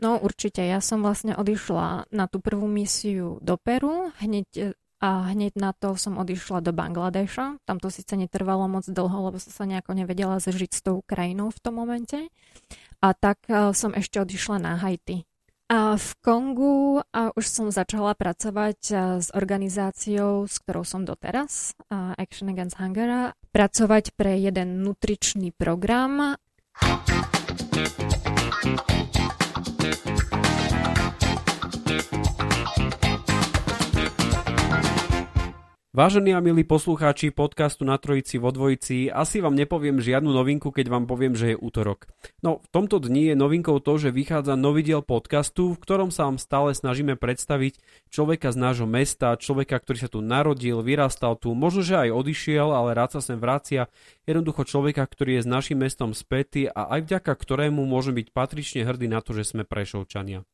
No určite, ja som vlastne odišla na tú prvú misiu do Peru, hneď a hneď na to som odišla do Bangladeša. Tam to síce netrvalo moc dlho, lebo som sa nejako nevedela zžiť s tou krajinou v tom momente. A tak e, som ešte odišla na Haiti. A v Kongu a už som začala pracovať e, s organizáciou, s ktorou som doteraz, Action Against Hunger, pracovať pre jeden nutričný program. Thank you. Vážení a milí poslucháči podcastu na Trojici vo Dvojici, asi vám nepoviem žiadnu novinku, keď vám poviem, že je útorok. No, v tomto dni je novinkou to, že vychádza nový diel podcastu, v ktorom sa vám stále snažíme predstaviť človeka z nášho mesta, človeka, ktorý sa tu narodil, vyrastal tu, možno, že aj odišiel, ale rád sa sem vracia, jednoducho človeka, ktorý je s našim mestom spätý a aj vďaka ktorému môžem byť patrične hrdý na to, že sme prešovčania.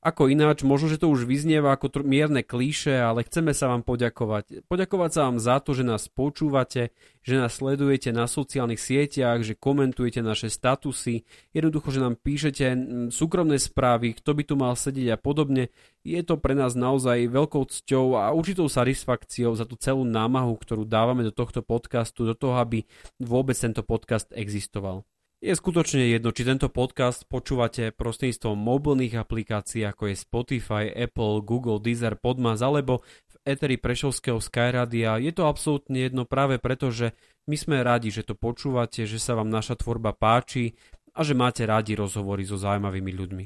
Ako ináč, možno, že to už vyznieva ako tr- mierne klíše, ale chceme sa vám poďakovať. Poďakovať sa vám za to, že nás počúvate, že nás sledujete na sociálnych sieťach, že komentujete naše statusy, jednoducho, že nám píšete súkromné správy, kto by tu mal sedieť a podobne. Je to pre nás naozaj veľkou cťou a určitou satisfakciou za tú celú námahu, ktorú dávame do tohto podcastu, do toho, aby vôbec tento podcast existoval. Je skutočne jedno, či tento podcast počúvate prostredníctvom mobilných aplikácií ako je Spotify, Apple, Google, Deezer, Podmas alebo v Eteri Prešovského Skyradia. Je to absolútne jedno práve preto, že my sme radi, že to počúvate, že sa vám naša tvorba páči a že máte radi rozhovory so zaujímavými ľuďmi.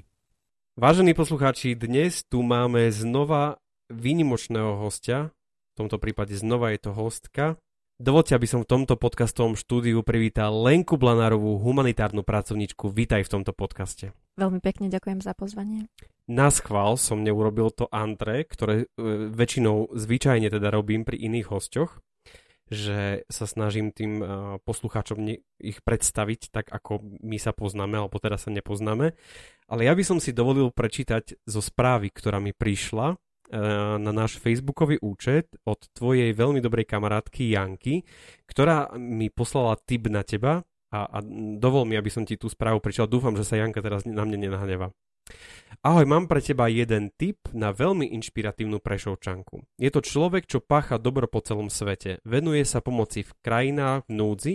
Vážení poslucháči, dnes tu máme znova výnimočného hostia, v tomto prípade znova je to hostka, Dovolte, aby som v tomto podcastovom štúdiu privítal Lenku Blanárovú, humanitárnu pracovničku. Vítaj v tomto podcaste. Veľmi pekne ďakujem za pozvanie. Na schvál som neurobil to antre, ktoré e, väčšinou zvyčajne teda robím pri iných hosťoch, že sa snažím tým e, poslucháčom ich predstaviť tak, ako my sa poznáme, alebo teraz sa nepoznáme. Ale ja by som si dovolil prečítať zo správy, ktorá mi prišla na náš facebookový účet od tvojej veľmi dobrej kamarátky Janky, ktorá mi poslala tip na teba a, a dovol mi, aby som ti tú správu prečítal. Dúfam, že sa Janka teraz na mne nenahneva. Ahoj, mám pre teba jeden tip na veľmi inšpiratívnu prešovčanku. Je to človek, čo pácha dobro po celom svete. Venuje sa pomoci v krajinách v núdzi,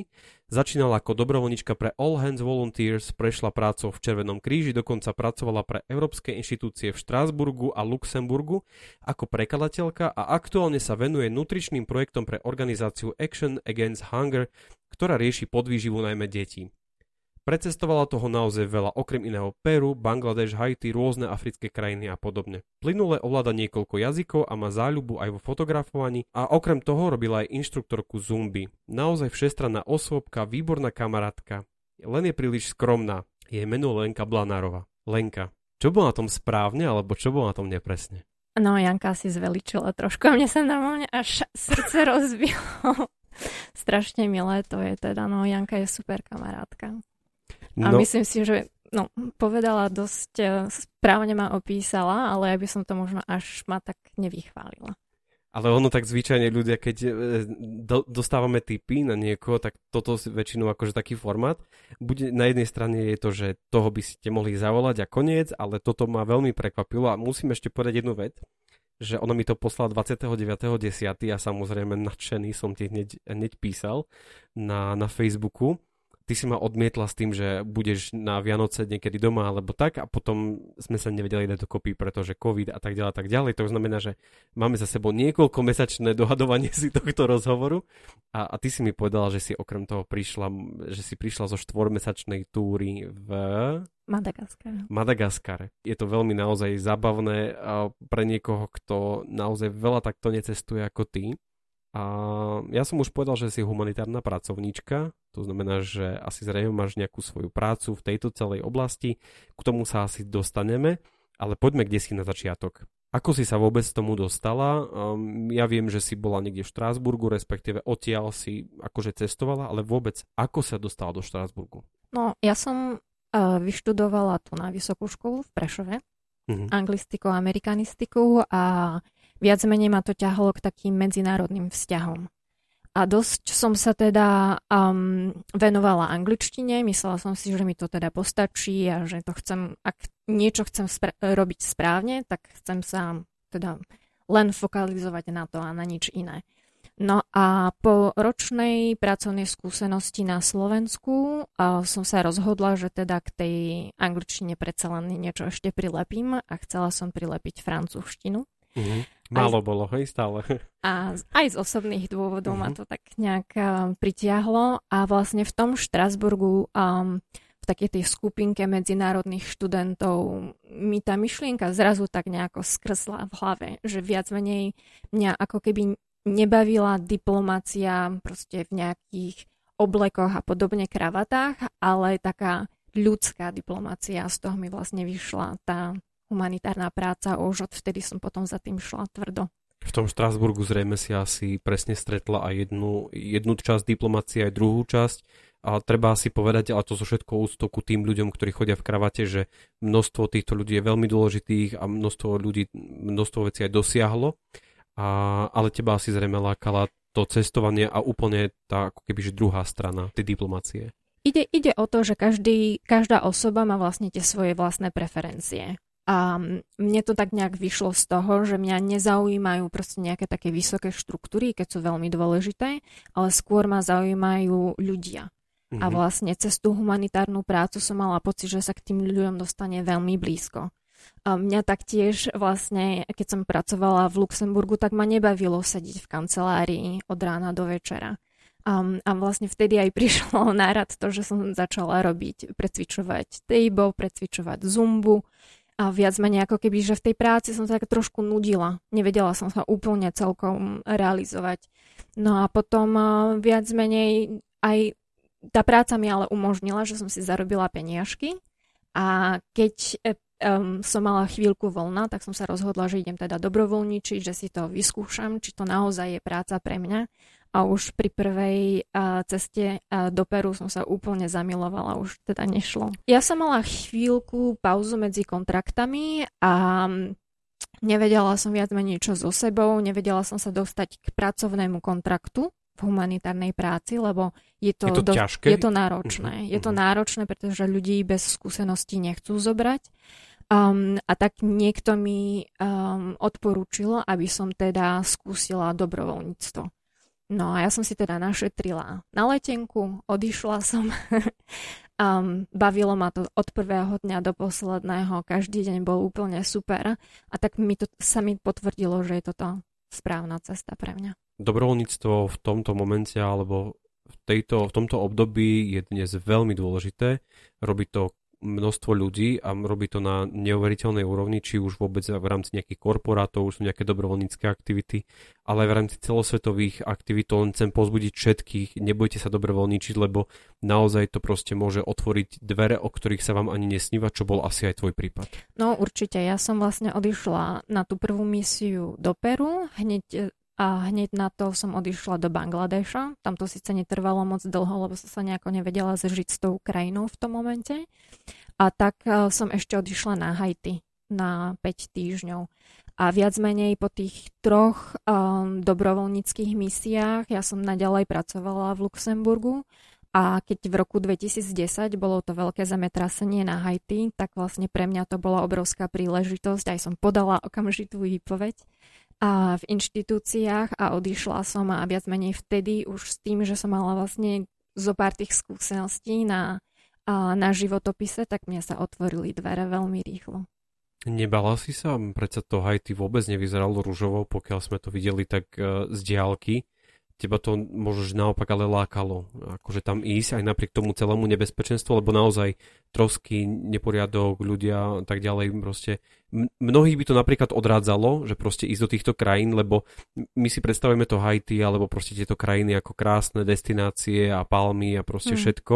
začínala ako dobrovoľnička pre All Hands Volunteers, prešla prácou v Červenom kríži, dokonca pracovala pre európske inštitúcie v Štrásburgu a Luxemburgu ako prekladateľka a aktuálne sa venuje nutričným projektom pre organizáciu Action Against Hunger, ktorá rieši podvýživu najmä detí. Precestovala toho naozaj veľa, okrem iného Peru, Bangladeš, Haiti, rôzne africké krajiny a podobne. Plynule ovláda niekoľko jazykov a má záľubu aj vo fotografovaní a okrem toho robila aj inštruktorku Zumby. Naozaj všestranná osôbka, výborná kamarátka. Len je príliš skromná. Jej meno Lenka Blanárova. Lenka, čo bolo na tom správne alebo čo bolo na tom nepresne? No, Janka si zveličila trošku a mne sa normálne až srdce rozbilo. Strašne milé to je teda, no Janka je super kamarátka. A no. myslím si, že no, povedala dosť, e, správne ma opísala, ale ja by som to možno až ma tak nevychválila. Ale ono tak zvyčajne ľudia, keď e, do, dostávame tipy na niekoho, tak toto väčšinou akože taký formát. Bude, na jednej strane je to, že toho by ste mohli zavolať a koniec, ale toto ma veľmi prekvapilo a musím ešte povedať jednu vec, že ona mi to poslala 29.10. a samozrejme nadšený som ti hneď, hneď písal na, na Facebooku ty si ma odmietla s tým, že budeš na Vianoce niekedy doma alebo tak a potom sme sa nevedeli dať dokopy, pretože COVID a tak ďalej a tak ďalej. To znamená, že máme za sebou niekoľko mesačné dohadovanie si tohto rozhovoru a, a ty si mi povedala, že si okrem toho prišla, že si prišla zo štvormesačnej túry v... Madagaskare. Madagaskare. Je to veľmi naozaj zábavné pre niekoho, kto naozaj veľa takto necestuje ako ty A ja som už povedal, že si humanitárna pracovníčka, to znamená, že asi zrejme máš nejakú svoju prácu v tejto celej oblasti, k tomu sa asi dostaneme, ale poďme kde si na začiatok. Ako si sa vôbec tomu dostala? Um, ja viem, že si bola niekde v Štrásburgu, respektíve odtiaľ si akože cestovala, ale vôbec ako sa dostala do Štrásburgu? No, ja som uh, vyštudovala tu na vysokú školu v Prešove, uh-huh. anglistiku a amerikanistiku a viac menej ma to ťahalo k takým medzinárodným vzťahom. A dosť som sa teda um, venovala angličtine, myslela som si, že mi to teda postačí a že to chcem, ak niečo chcem spra- robiť správne, tak chcem sa teda len fokalizovať na to a na nič iné. No a po ročnej pracovnej skúsenosti na Slovensku uh, som sa rozhodla, že teda k tej angličtine predsa len niečo ešte prilepím a chcela som prilepiť francúzštinu. Mm-hmm. Málo aj, bolo, hej, stále. A aj z osobných dôvodov uh-huh. ma mhm. to tak nejak uh, pritiahlo a vlastne v tom Štrasburgu um, v takej tej skupinke medzinárodných študentov mi tá myšlienka zrazu tak nejako skrsla v hlave, že viac menej mňa ako keby nebavila diplomácia proste v nejakých oblekoch a podobne kravatách, ale taká ľudská diplomácia, z toho mi vlastne vyšla tá humanitárna práca a už odvtedy som potom za tým šla tvrdo. V tom Štrásburgu zrejme si asi presne stretla aj jednu, jednu časť diplomácie, aj druhú časť. A treba si povedať, ale to zo všetko úctou tým ľuďom, ktorí chodia v kravate, že množstvo týchto ľudí je veľmi dôležitých a množstvo ľudí, množstvo vecí aj dosiahlo. A, ale teba asi zrejme lákala to cestovanie a úplne tá ako keby že druhá strana tej diplomácie. Ide, ide o to, že každý, každá osoba má vlastne tie svoje vlastné preferencie. A mne to tak nejak vyšlo z toho, že mňa nezaujímajú proste nejaké také vysoké štruktúry, keď sú veľmi dôležité, ale skôr ma zaujímajú ľudia. Mm-hmm. A mhm. vlastne cez tú humanitárnu prácu som mala pocit, že sa k tým ľuďom dostane veľmi blízko. A mňa taktiež vlastne, keď som pracovala v Luxemburgu, tak ma nebavilo sedieť v kancelárii od rána do večera. Um, a vlastne vtedy aj prišlo nárad to, že som začala robiť, precvičovať tejbo, precvičovať zumbu, a viac menej ako keby, že v tej práci som sa tak trošku nudila. Nevedela som sa úplne celkom realizovať. No a potom viac menej aj tá práca mi ale umožnila, že som si zarobila peniažky a keď um, som mala chvíľku voľna, tak som sa rozhodla, že idem teda dobrovoľničiť, že si to vyskúšam, či to naozaj je práca pre mňa a už pri prvej uh, ceste uh, do Peru som sa úplne zamilovala, už teda nešlo. Ja som mala chvíľku pauzu medzi kontraktami a nevedela som viac menej čo so sebou, nevedela som sa dostať k pracovnému kontraktu v humanitárnej práci, lebo je to, je to, do, ťažké? Je to náročné. Uh-huh. Je to mhm. náročné, pretože ľudí bez skúseností nechcú zobrať. Um, a tak niekto mi um, odporúčil, aby som teda skúsila dobrovoľníctvo. No a ja som si teda našetrila na letenku, odišla som. um, bavilo ma to od prvého dňa do posledného, každý deň bol úplne super a tak mi to, sa mi potvrdilo, že je toto správna cesta pre mňa. Dobrovoľníctvo v tomto momente alebo v, tejto, v tomto období je dnes veľmi dôležité. Robí to množstvo ľudí a robí to na neuveriteľnej úrovni, či už vôbec v rámci nejakých korporátov, už sú nejaké dobrovoľnícke aktivity, ale aj v rámci celosvetových aktivít len chcem pozbudiť všetkých, nebojte sa dobrovoľníčiť, lebo naozaj to proste môže otvoriť dvere, o ktorých sa vám ani nesníva, čo bol asi aj tvoj prípad. No určite, ja som vlastne odišla na tú prvú misiu do Peru, hneď a hneď na to som odišla do Bangladeša. Tam to síce netrvalo moc dlho, lebo som sa nejako nevedela zžiť s tou krajinou v tom momente. A tak e, som ešte odišla na Haiti na 5 týždňov. A viac menej po tých troch um, dobrovoľníckých misiách ja som naďalej pracovala v Luxemburgu a keď v roku 2010 bolo to veľké zemetrasenie na Haiti, tak vlastne pre mňa to bola obrovská príležitosť, aj som podala okamžitú výpoveď a v inštitúciách a odišla som a viac menej vtedy už s tým, že som mala vlastne zo pár tých skúseností na, a, na životopise, tak mne sa otvorili dvere veľmi rýchlo. Nebala si sa? Predsa to Haiti vôbec nevyzeralo rúžovo, pokiaľ sme to videli tak uh, z diálky. Teba to možno naopak ale lákalo, akože tam ísť aj napriek tomu celému nebezpečenstvu, lebo naozaj trosky, neporiadok, ľudia a tak ďalej, proste mnohých by to napríklad odrádzalo, že proste ísť do týchto krajín, lebo my si predstavujeme to Haiti alebo proste tieto krajiny ako krásne destinácie a palmy a proste mm. všetko,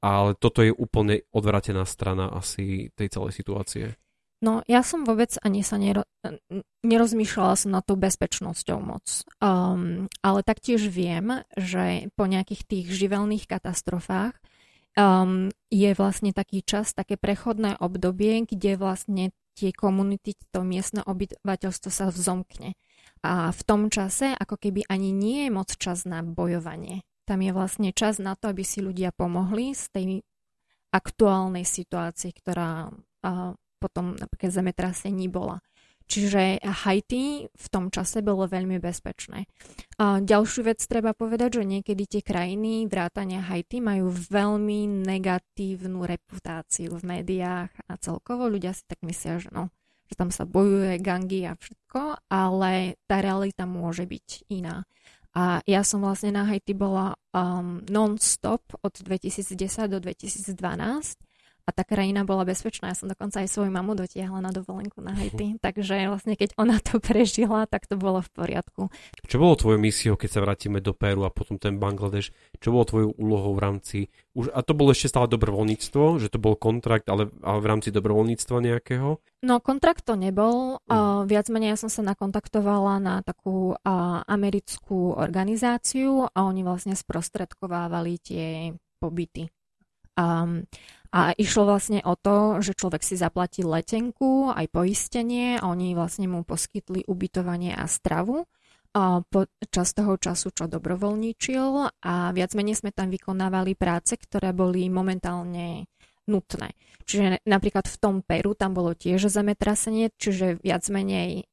ale toto je úplne odvratená strana asi tej celej situácie. No, ja som vôbec ani sa nero, nerozmýšľala som nad tou bezpečnosťou moc. Um, ale taktiež viem, že po nejakých tých živelných katastrofách um, je vlastne taký čas, také prechodné obdobie, kde vlastne tie komunity, to miestne obyvateľstvo sa vzomkne. A v tom čase ako keby ani nie je moc čas na bojovanie. Tam je vlastne čas na to, aby si ľudia pomohli z tej aktuálnej situácii, ktorá uh, potom napríklad zemetrasení bola. Čiže Haiti v tom čase bolo veľmi bezpečné. A ďalšiu vec treba povedať, že niekedy tie krajiny vrátania Haiti majú veľmi negatívnu reputáciu v médiách a celkovo ľudia si tak myslia, že, no, že tam sa bojuje gangy a všetko, ale tá realita môže byť iná. A ja som vlastne na Haiti bola um, non-stop od 2010 do 2012 a tá krajina bola bezpečná. Ja som dokonca aj svoju mamu dotiahla na dovolenku na Haiti, takže vlastne keď ona to prežila, tak to bolo v poriadku. Čo bolo tvojou misiou, keď sa vrátime do Peru a potom ten Bangladeš? Čo bolo tvojou úlohou v rámci... Už, a to bolo ešte stále dobrovoľníctvo, že to bol kontrakt, ale, ale v rámci dobrovoľníctva nejakého? No kontrakt to nebol. Uh, uh, viac menej ja som sa nakontaktovala na takú uh, americkú organizáciu a oni vlastne sprostredkovávali tie pobyty. Um, a išlo vlastne o to, že človek si zaplatí letenku, aj poistenie a oni vlastne mu poskytli ubytovanie a stravu počas toho času, čo dobrovoľníčil a viac menej sme tam vykonávali práce, ktoré boli momentálne nutné. Čiže napríklad v tom Peru tam bolo tiež zemetrasenie, čiže viac menej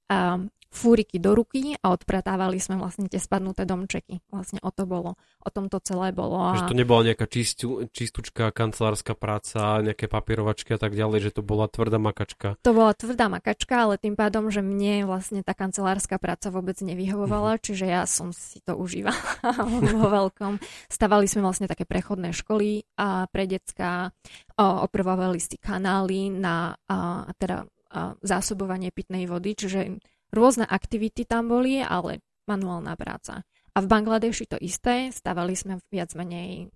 fúriky do ruky a odpratávali sme vlastne tie spadnuté domčeky. Vlastne o to bolo. O tom to celé bolo. A... Že to nebola nejaká čistú, čistúčka kancelárska práca, nejaké papierovačky a tak ďalej, že to bola tvrdá makačka. To bola tvrdá makačka, ale tým pádom, že mne vlastne tá kancelárska práca vôbec nevyhovovala, mm-hmm. čiže ja som si to užívala vo veľkom. Stavali sme vlastne také prechodné školy a pre decka opravovali si kanály na a, teda zásobovanie pitnej vody, čiže Rôzne aktivity tam boli, ale manuálna práca. A v Bangladeši to isté, stavali sme viac menej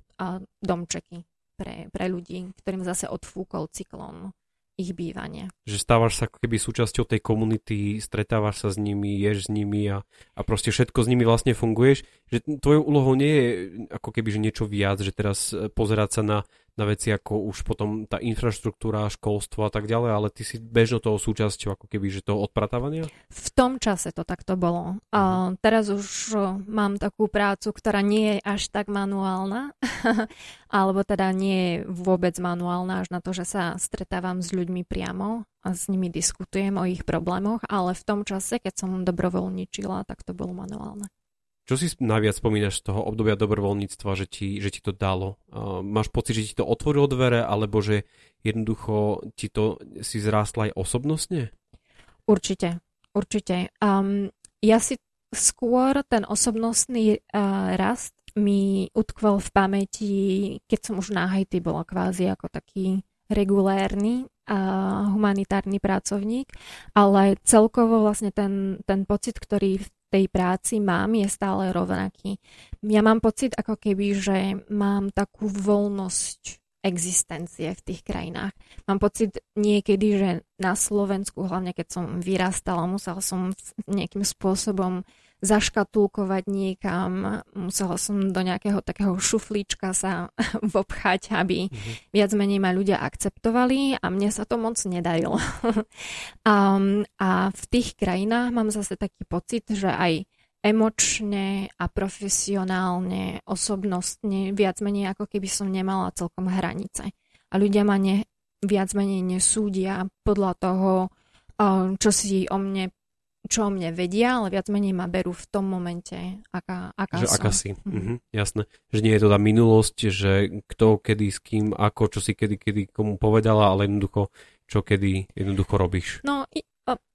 domčeky pre, pre ľudí, ktorým zase odfúkol cyklón ich bývanie. Že stávaš sa ako keby súčasťou tej komunity, stretávaš sa s nimi, ješ s nimi a, a proste všetko s nimi vlastne funguješ. Že tvojou úlohou nie je ako keby že niečo viac, že teraz e, pozerať sa na na veci ako už potom tá infraštruktúra, školstvo a tak ďalej, ale ty si bežno toho súčasťou ako keby, že toho odpratávania? V tom čase to takto bolo. A mhm. teraz už mám takú prácu, ktorá nie je až tak manuálna, alebo teda nie je vôbec manuálna až na to, že sa stretávam s ľuďmi priamo a s nimi diskutujem o ich problémoch, ale v tom čase, keď som dobrovoľničila, tak to bolo manuálne. Čo si najviac spomínaš z toho obdobia dobrovoľníctva, že ti, že ti to dalo? Uh, máš pocit, že ti to otvorilo dvere, alebo že jednoducho ti to si zrástla aj osobnostne? Určite, určite. Um, ja si skôr ten osobnostný uh, rast mi utkvel v pamäti, keď som už na Haiti bola kvázi ako taký regulérny a humanitárny pracovník, ale celkovo vlastne ten, ten pocit, ktorý tej práci mám, je stále rovnaký. Ja mám pocit ako keby, že mám takú voľnosť existencie v tých krajinách. Mám pocit niekedy, že na Slovensku, hlavne keď som vyrastala, musela som nejakým spôsobom zaškatulkovať niekam, musela som do nejakého takého šuflíčka sa vopchať, aby mm-hmm. viac menej ma ľudia akceptovali a mne sa to moc nedarilo. um, a v tých krajinách mám zase taký pocit, že aj emočne a profesionálne, osobnostne, viac menej ako keby som nemala celkom hranice. A ľudia ma ne, viac menej nesúdia podľa toho, čo si o mne čo o mne vedia, ale viac menej ma berú v tom momente, aká, aká že som. Aká si, mhm. Mhm, jasné. Že nie je to tá minulosť, že kto, kedy, s kým, ako, čo si kedy, kedy komu povedala, ale jednoducho, čo kedy jednoducho robíš. No,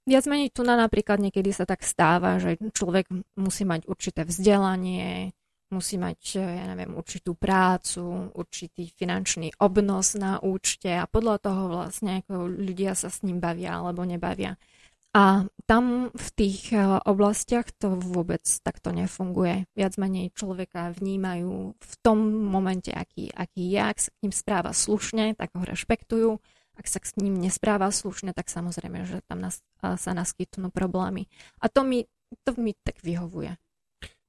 Viac menej tu na napríklad niekedy sa tak stáva, že človek musí mať určité vzdelanie, musí mať, ja neviem, určitú prácu, určitý finančný obnos na účte a podľa toho vlastne ako ľudia sa s ním bavia alebo nebavia. A tam v tých e, oblastiach to vôbec takto nefunguje. Viac menej človeka vnímajú v tom momente, aký, aký je, ak sa k ním správa slušne, tak ho rešpektujú. Ak sa k ním nespráva slušne, tak samozrejme, že tam nás, sa naskytnú problémy. A to mi, to mi tak vyhovuje.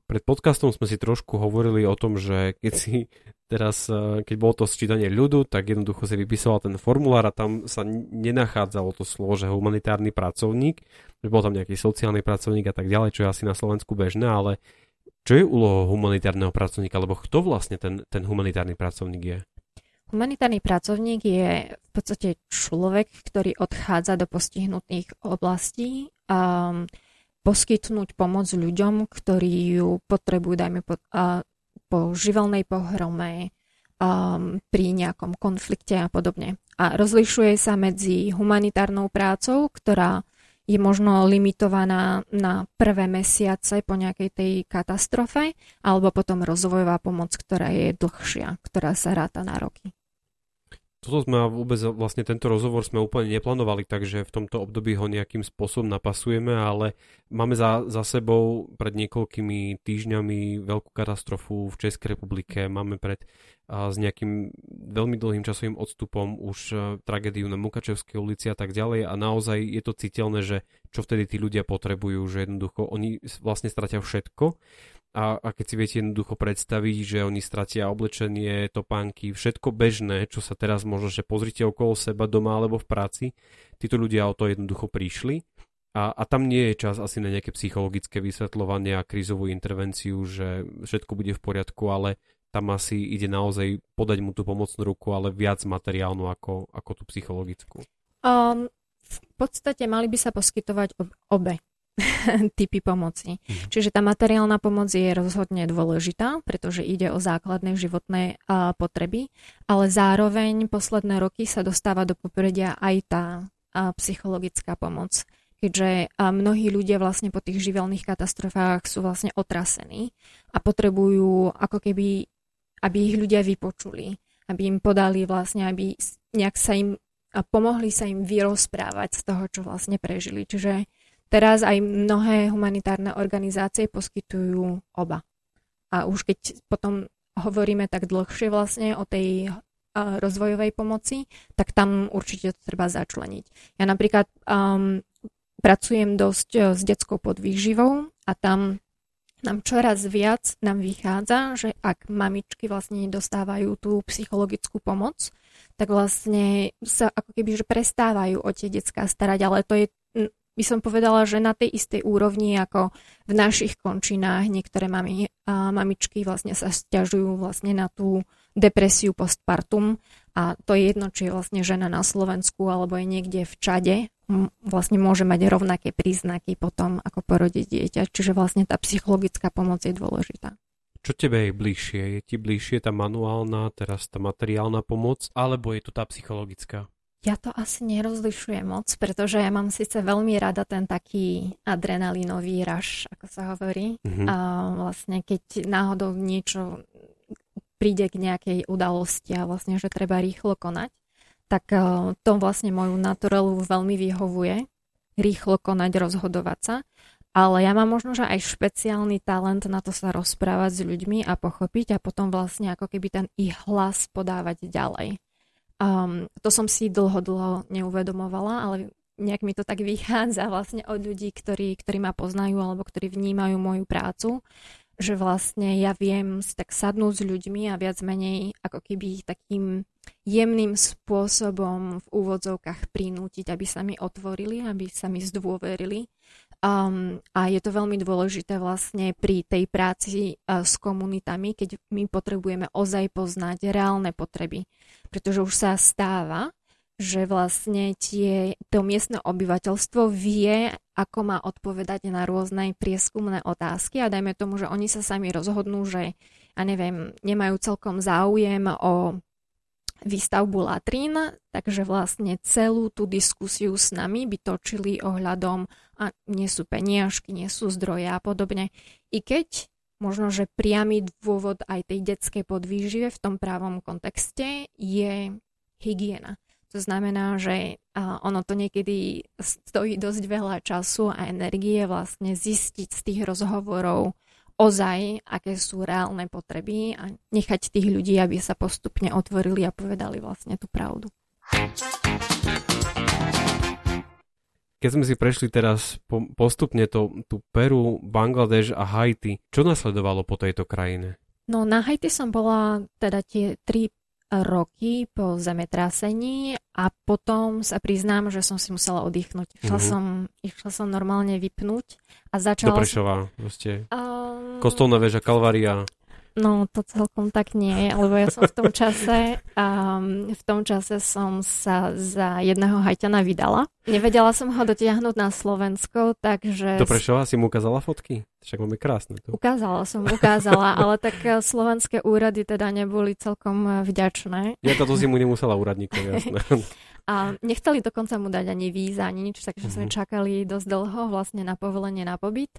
Pred podcastom sme si trošku hovorili o tom, že keď si teraz, e, keď bolo to sčítanie ľudu, tak jednoducho si vypisoval ten formulár a tam sa nenachádzalo to slovo, že humanitárny pracovník, že bol tam nejaký sociálny pracovník a tak ďalej, čo je asi na Slovensku bežné, ale čo je úloha humanitárneho pracovníka, alebo kto vlastne ten, ten humanitárny pracovník je? Humanitárny pracovník je v podstate človek, ktorý odchádza do postihnutých oblastí um, poskytnúť pomoc ľuďom, ktorí ju potrebujú, dajme po, a, po živelnej pohrome, um, pri nejakom konflikte a podobne. A rozlišuje sa medzi humanitárnou prácou, ktorá je možno limitovaná na prvé mesiace po nejakej tej katastrofe, alebo potom rozvojová pomoc, ktorá je dlhšia, ktorá sa ráta na roky toto sme vôbec vlastne tento rozhovor sme úplne neplánovali, takže v tomto období ho nejakým spôsobom napasujeme, ale máme za, za sebou pred niekoľkými týždňami veľkú katastrofu v Českej republike, máme pred a s nejakým veľmi dlhým časovým odstupom už a, tragédiu na Mukačevskej ulici a tak ďalej. A naozaj je to citeľné, že čo vtedy tí ľudia potrebujú, že jednoducho oni vlastne stratia všetko a, a keď si viete jednoducho predstaviť, že oni stratia oblečenie, topánky, všetko bežné, čo sa teraz možno, že pozrite okolo seba doma alebo v práci, títo ľudia o to jednoducho prišli a, a tam nie je čas asi na nejaké psychologické vysvetľovanie a krízovú intervenciu, že všetko bude v poriadku, ale tam asi ide naozaj podať mu tú pomocnú ruku, ale viac materiálnu ako, ako tú psychologickú. Um, v podstate mali by sa poskytovať obe typy pomoci. Mhm. Čiže tá materiálna pomoc je rozhodne dôležitá, pretože ide o základné životné a, potreby, ale zároveň posledné roky sa dostáva do popredia aj tá a, psychologická pomoc. Keďže mnohí ľudia vlastne po tých živelných katastrofách sú vlastne otrasení a potrebujú ako keby, aby ich ľudia vypočuli, aby im podali vlastne, aby nejak sa im a pomohli sa im vyrozprávať z toho, čo vlastne prežili. Čiže Teraz aj mnohé humanitárne organizácie poskytujú oba. A už keď potom hovoríme tak dlhšie vlastne o tej rozvojovej pomoci, tak tam určite to treba začleniť. Ja napríklad um, pracujem dosť e, s detskou podvýživou a tam nám čoraz viac nám vychádza, že ak mamičky vlastne nedostávajú tú psychologickú pomoc, tak vlastne sa ako keby že prestávajú o tie detská starať, ale to je by som povedala, že na tej istej úrovni ako v našich končinách niektoré mami, a mamičky vlastne sa stiažujú vlastne na tú depresiu postpartum a to je jedno, či je vlastne žena na Slovensku alebo je niekde v Čade, vlastne môže mať rovnaké príznaky potom, ako porodiť dieťa. Čiže vlastne tá psychologická pomoc je dôležitá. Čo tebe je bližšie? Je ti bližšie tá manuálna, teraz tá materiálna pomoc, alebo je to tá psychologická? Ja to asi nerozlišujem moc, pretože ja mám síce veľmi rada ten taký adrenalinový raš, ako sa hovorí. Mm-hmm. A vlastne keď náhodou niečo príde k nejakej udalosti a vlastne, že treba rýchlo konať, tak e, to vlastne moju naturelu veľmi vyhovuje. Rýchlo konať, rozhodovať sa. Ale ja mám možno, že aj špeciálny talent na to sa rozprávať s ľuďmi a pochopiť a potom vlastne ako keby ten ich hlas podávať ďalej. Um, to som si dlho, dlho neuvedomovala, ale nejak mi to tak vychádza vlastne od ľudí, ktorí, ktorí ma poznajú alebo ktorí vnímajú moju prácu, že vlastne ja viem si tak sadnúť s ľuďmi a viac menej ako keby ich takým jemným spôsobom v úvodzovkách prinútiť, aby sa mi otvorili, aby sa mi zdôverili Um, a je to veľmi dôležité vlastne pri tej práci uh, s komunitami, keď my potrebujeme ozaj poznať reálne potreby. Pretože už sa stáva, že vlastne tie, to miestne obyvateľstvo vie, ako má odpovedať na rôzne prieskumné otázky a dajme tomu, že oni sa sami rozhodnú, že ja neviem, nemajú celkom záujem o výstavbu latrín, takže vlastne celú tú diskusiu s nami by točili ohľadom, a nie sú peniažky, nie sú zdroje a podobne. I keď možno, že priamy dôvod aj tej detskej podvýžive v tom právom kontexte je hygiena. To znamená, že ono to niekedy stojí dosť veľa času a energie vlastne zistiť z tých rozhovorov ozaj, aké sú reálne potreby a nechať tých ľudí, aby sa postupne otvorili a povedali vlastne tú pravdu. Keď sme si prešli teraz postupne to, tú Peru, Bangladeš a Haiti, čo nasledovalo po tejto krajine? No na Haiti som bola teda tie tri roky po zemetrasení a potom sa priznám, že som si musela oddychnúť. Išla, mm-hmm. som, išla som normálne vypnúť a začala... Do Prešova, som... Um... Kostolná väža, Kalvaria. No, to celkom tak nie, lebo ja som v tom čase, um, v tom čase som sa za jedného hajťana vydala. Nevedela som ho dotiahnuť na Slovensko, takže... To prečo si mu ukázala fotky? Však máme krásne tu. Ukázala som, ukázala, ale tak eh, slovenské úrady teda neboli celkom eh, vďačné. Ja to si mu nemusela úradníkov, jasné. A nechceli dokonca mu dať ani víza, ani nič, takže mm-hmm. sme mhm. čakali dosť dlho vlastne na povolenie na pobyt.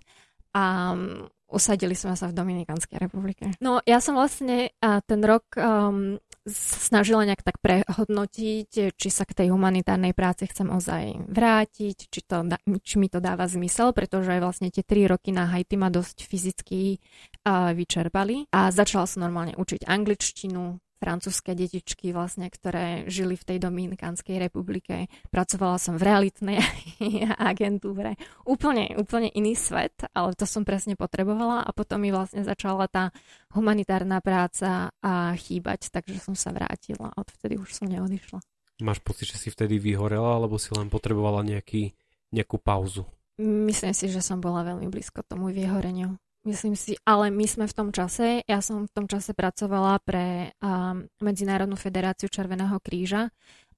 A mm, usadili sme sa v Dominikanskej republike. No ja som vlastne a ten rok um, snažila nejak tak prehodnotiť, či sa k tej humanitárnej práci chcem ozaj vrátiť, či, to, či mi to dáva zmysel, pretože vlastne tie tri roky na Haiti ma dosť fyzicky uh, vyčerpali a začala som normálne učiť angličtinu, francúzske detičky vlastne, ktoré žili v tej Dominikánskej republike. Pracovala som v realitnej agentúre. Úplne, úplne iný svet, ale to som presne potrebovala a potom mi vlastne začala tá humanitárna práca a chýbať, takže som sa vrátila a odvtedy už som neodišla. Máš pocit, že si vtedy vyhorela, alebo si len potrebovala nejaký, nejakú pauzu? Myslím si, že som bola veľmi blízko tomu vyhoreniu. Myslím si, ale my sme v tom čase, ja som v tom čase pracovala pre um, Medzinárodnú federáciu Červeného kríža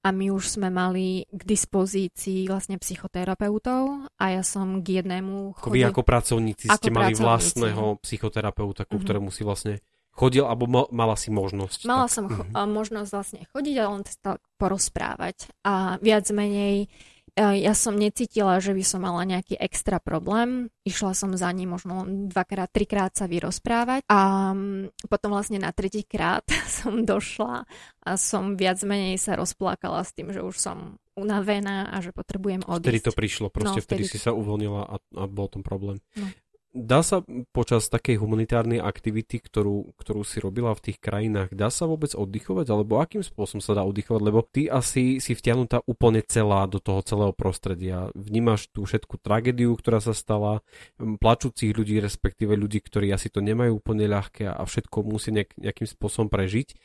a my už sme mali k dispozícii vlastne psychoterapeutov a ja som k jednému... Chodil... Vy ako pracovníci ako ste mali pracovníci. vlastného psychoterapeuta, ku mm-hmm. ktorému si vlastne chodil, alebo mala si možnosť? Mala tak. som mm-hmm. možnosť vlastne chodiť a len tak porozprávať a viac menej ja som necítila, že by som mala nejaký extra problém. Išla som za ním možno dvakrát, trikrát sa vyrozprávať a mm, potom vlastne na tretíkrát som došla a som viac menej sa rozplakala s tým, že už som unavená a že potrebujem odísť. Vtedy to prišlo, proste no, vtedy, vtedy si sa uvoľnila a, a bol tom problém. No. Dá sa počas takej humanitárnej aktivity, ktorú, ktorú si robila v tých krajinách, dá sa vôbec oddychovať? Alebo akým spôsobom sa dá oddychovať? Lebo ty asi si vtiahnutá úplne celá do toho celého prostredia. Vnímaš tú všetku tragédiu, ktorá sa stala, plačúcich ľudí, respektíve ľudí, ktorí asi to nemajú úplne ľahké a všetko musí nejak, nejakým spôsobom prežiť.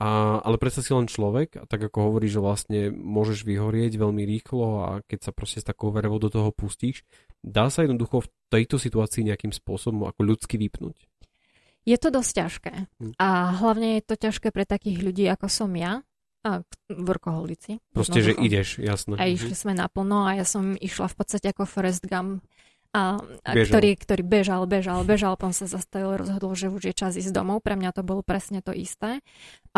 A, ale predsa si len človek a tak ako hovorí, že vlastne môžeš vyhorieť veľmi rýchlo a keď sa proste s takou verevou do toho pustíš, dá sa jednoducho v tejto situácii nejakým spôsobom ako ľudsky vypnúť? Je to dosť ťažké. Hm. A hlavne je to ťažké pre takých ľudí ako som ja, a workoholici. Proste, že ideš, jasné. A išli mhm. sme naplno a ja som išla v podstate ako Forrest Gump a, a ktorý, ktorý bežal, bežal, bežal, potom sa zastavil, rozhodol, že už je čas ísť domov. Pre mňa to bolo presne to isté.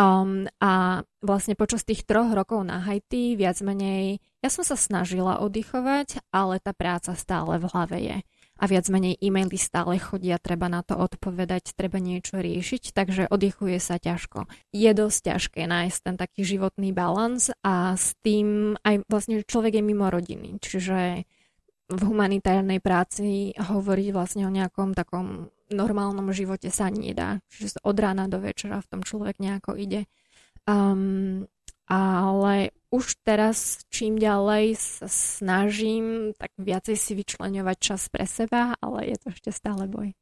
Um, a vlastne počas tých troch rokov na Haiti viac menej, ja som sa snažila oddychovať, ale tá práca stále v hlave je. A viac menej e-maily stále chodia, treba na to odpovedať, treba niečo riešiť, takže oddychuje sa ťažko. Je dosť ťažké nájsť ten taký životný balans a s tým aj vlastne človek je mimo rodiny, čiže v humanitárnej práci hovoriť vlastne o nejakom takom normálnom živote sa nedá. Čiže od rána do večera v tom človek nejako ide. Um, ale už teraz čím ďalej sa snažím tak viacej si vyčleňovať čas pre seba, ale je to ešte stále boj.